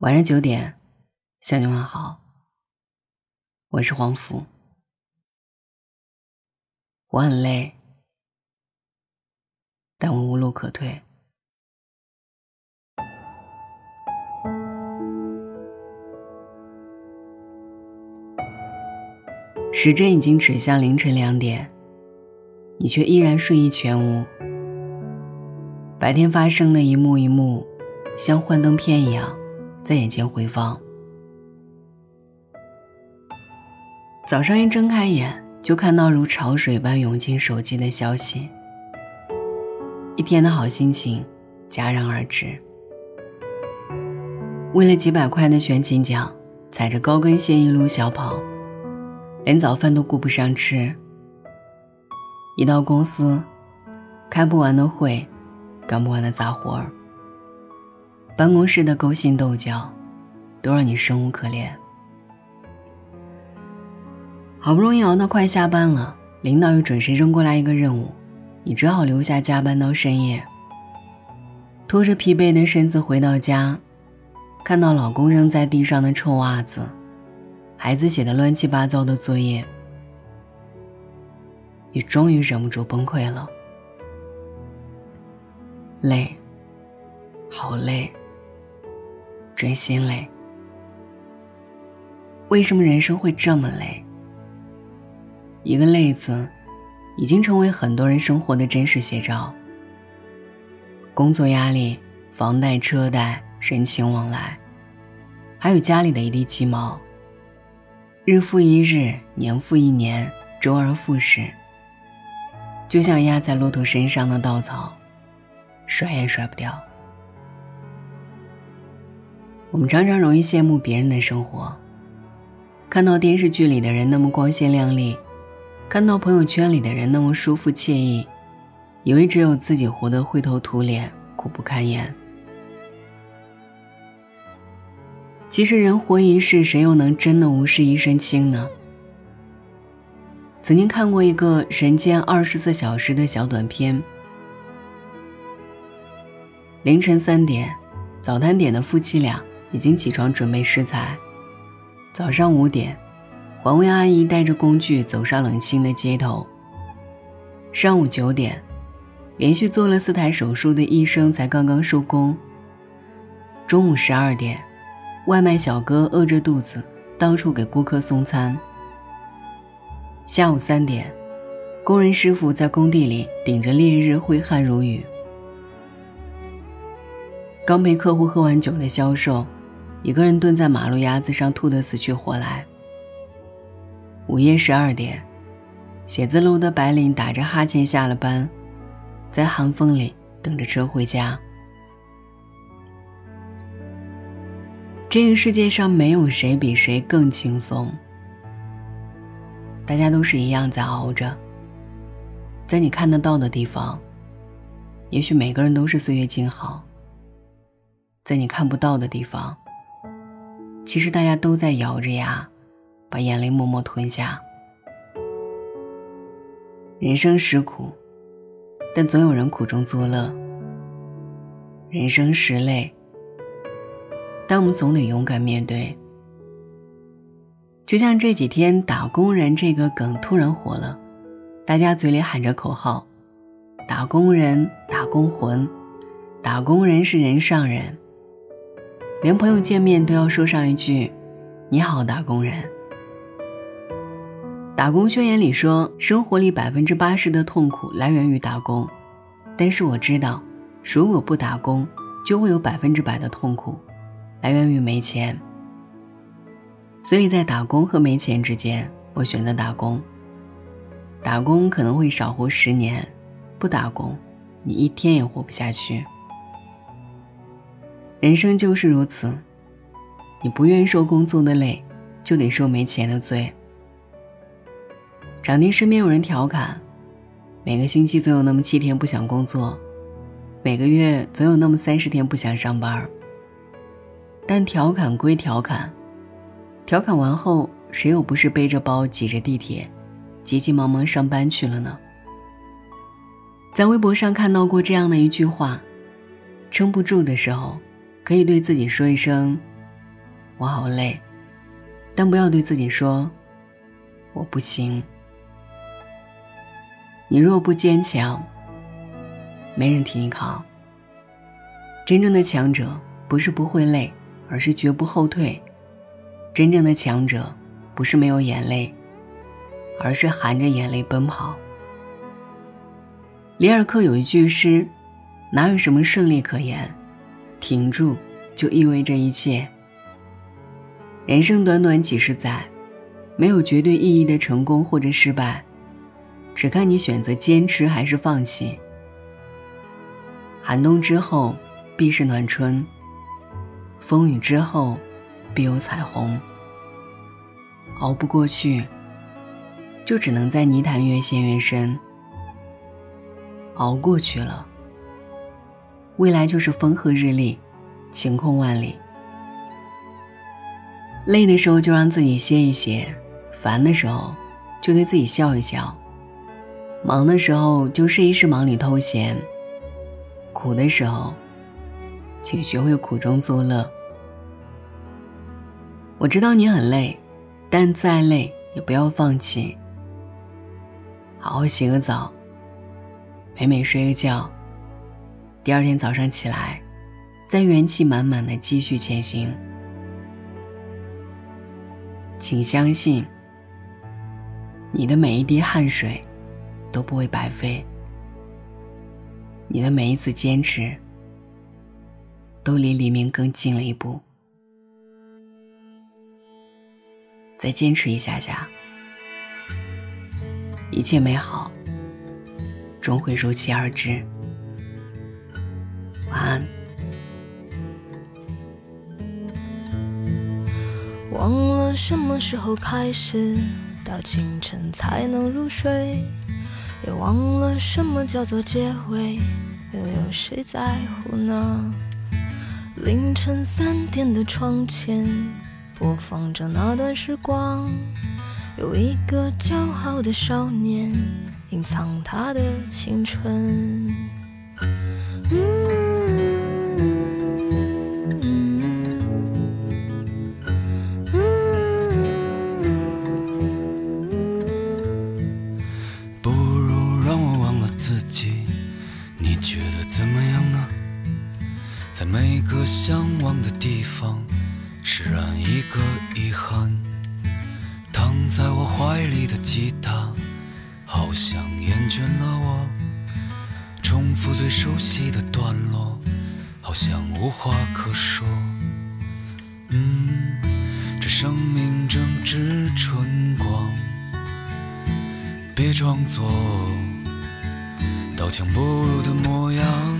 晚上九点，向你问好。我是黄福，我很累，但我无路可退。时针已经指向凌晨两点，你却依然睡意全无。白天发生的一幕一幕，像幻灯片一样。在眼前回放。早上一睁开眼，就看到如潮水般涌进手机的消息，一天的好心情戛然而止。为了几百块的全勤奖，踩着高跟鞋一路小跑，连早饭都顾不上吃。一到公司，开不完的会，干不完的杂活儿。办公室的勾心斗角，都让你生无可恋。好不容易熬到快下班了，领导又准时扔过来一个任务，你只好留下加班到深夜。拖着疲惫的身子回到家，看到老公扔在地上的臭袜子，孩子写的乱七八糟的作业，你终于忍不住崩溃了。累，好累。真心累。为什么人生会这么累？一个“累”字，已经成为很多人生活的真实写照。工作压力、房贷、车贷、人情往来，还有家里的一地鸡毛，日复一日，年复一年，周而复始，就像压在骆驼身上的稻草，甩也甩不掉。我们常常容易羡慕别人的生活，看到电视剧里的人那么光鲜亮丽，看到朋友圈里的人那么舒服惬意，以为只有自己活得灰头土脸、苦不堪言。其实人活一世，谁又能真的无事一身轻呢？曾经看过一个《人间二十四小时》的小短片，凌晨三点，早餐点的夫妻俩。已经起床准备食材。早上五点，环卫阿姨带着工具走上冷清的街头。上午九点，连续做了四台手术的医生才刚刚收工。中午十二点，外卖小哥饿着肚子到处给顾客送餐。下午三点，工人师傅在工地里顶着烈日挥汗如雨。刚陪客户喝完酒的销售。一个人蹲在马路牙子上，吐得死去活来。午夜十二点，写字楼的白领打着哈欠下了班，在寒风里等着车回家。这个世界上没有谁比谁更轻松，大家都是一样在熬着。在你看得到的地方，也许每个人都是岁月静好；在你看不到的地方，其实大家都在咬着牙，把眼泪默默吞下。人生实苦，但总有人苦中作乐。人生实累，但我们总得勇敢面对。就像这几天“打工人”这个梗突然火了，大家嘴里喊着口号：“打工人，打工魂，打工人是人上人。”连朋友见面都要说上一句：“你好，打工人。”打工宣言里说，生活里百分之八十的痛苦来源于打工，但是我知道，如果不打工，就会有百分之百的痛苦，来源于没钱。所以在打工和没钱之间，我选择打工。打工可能会少活十年，不打工，你一天也活不下去。人生就是如此，你不愿受工作的累，就得受没钱的罪。常听身边有人调侃，每个星期总有那么七天不想工作，每个月总有那么三十天不想上班。但调侃归调侃，调侃完后，谁又不是背着包挤着地铁，急急忙忙上班去了呢？在微博上看到过这样的一句话：撑不住的时候。可以对自己说一声：“我好累，但不要对自己说我不行。你若不坚强，没人替你扛。真正的强者不是不会累，而是绝不后退；真正的强者不是没有眼泪，而是含着眼泪奔跑。里尔克有一句诗：“哪有什么胜利可言，停住就意味着一切。”人生短短几十载，没有绝对意义的成功或者失败，只看你选择坚持还是放弃。寒冬之后必是暖春，风雨之后必有彩虹。熬不过去，就只能在泥潭越陷越深。熬过去了，未来就是风和日丽，晴空万里。累的时候就让自己歇一歇，烦的时候就对自己笑一笑，忙的时候就试一试忙里偷闲，苦的时候，请学会苦中作乐。我知道你很累，但再累也不要放弃，好好洗个澡，美美睡个觉，第二天早上起来，再元气满满的继续前行。请相信，你的每一滴汗水都不会白费，你的每一次坚持都离黎明更近了一步。再坚持一下下，一切美好终会如期而至。晚安。忘了什么时候开始，到清晨才能入睡，也忘了什么叫做结尾，又有谁在乎呢？凌晨三点的窗前，播放着那段时光，有一个骄傲的少年，隐藏他的青春。向往的地方，释然一个遗憾。躺在我怀里的吉他，好像厌倦了我。重复最熟悉的段落，好像无话可说。嗯，这生命正值春光，别装作刀枪不入的模样。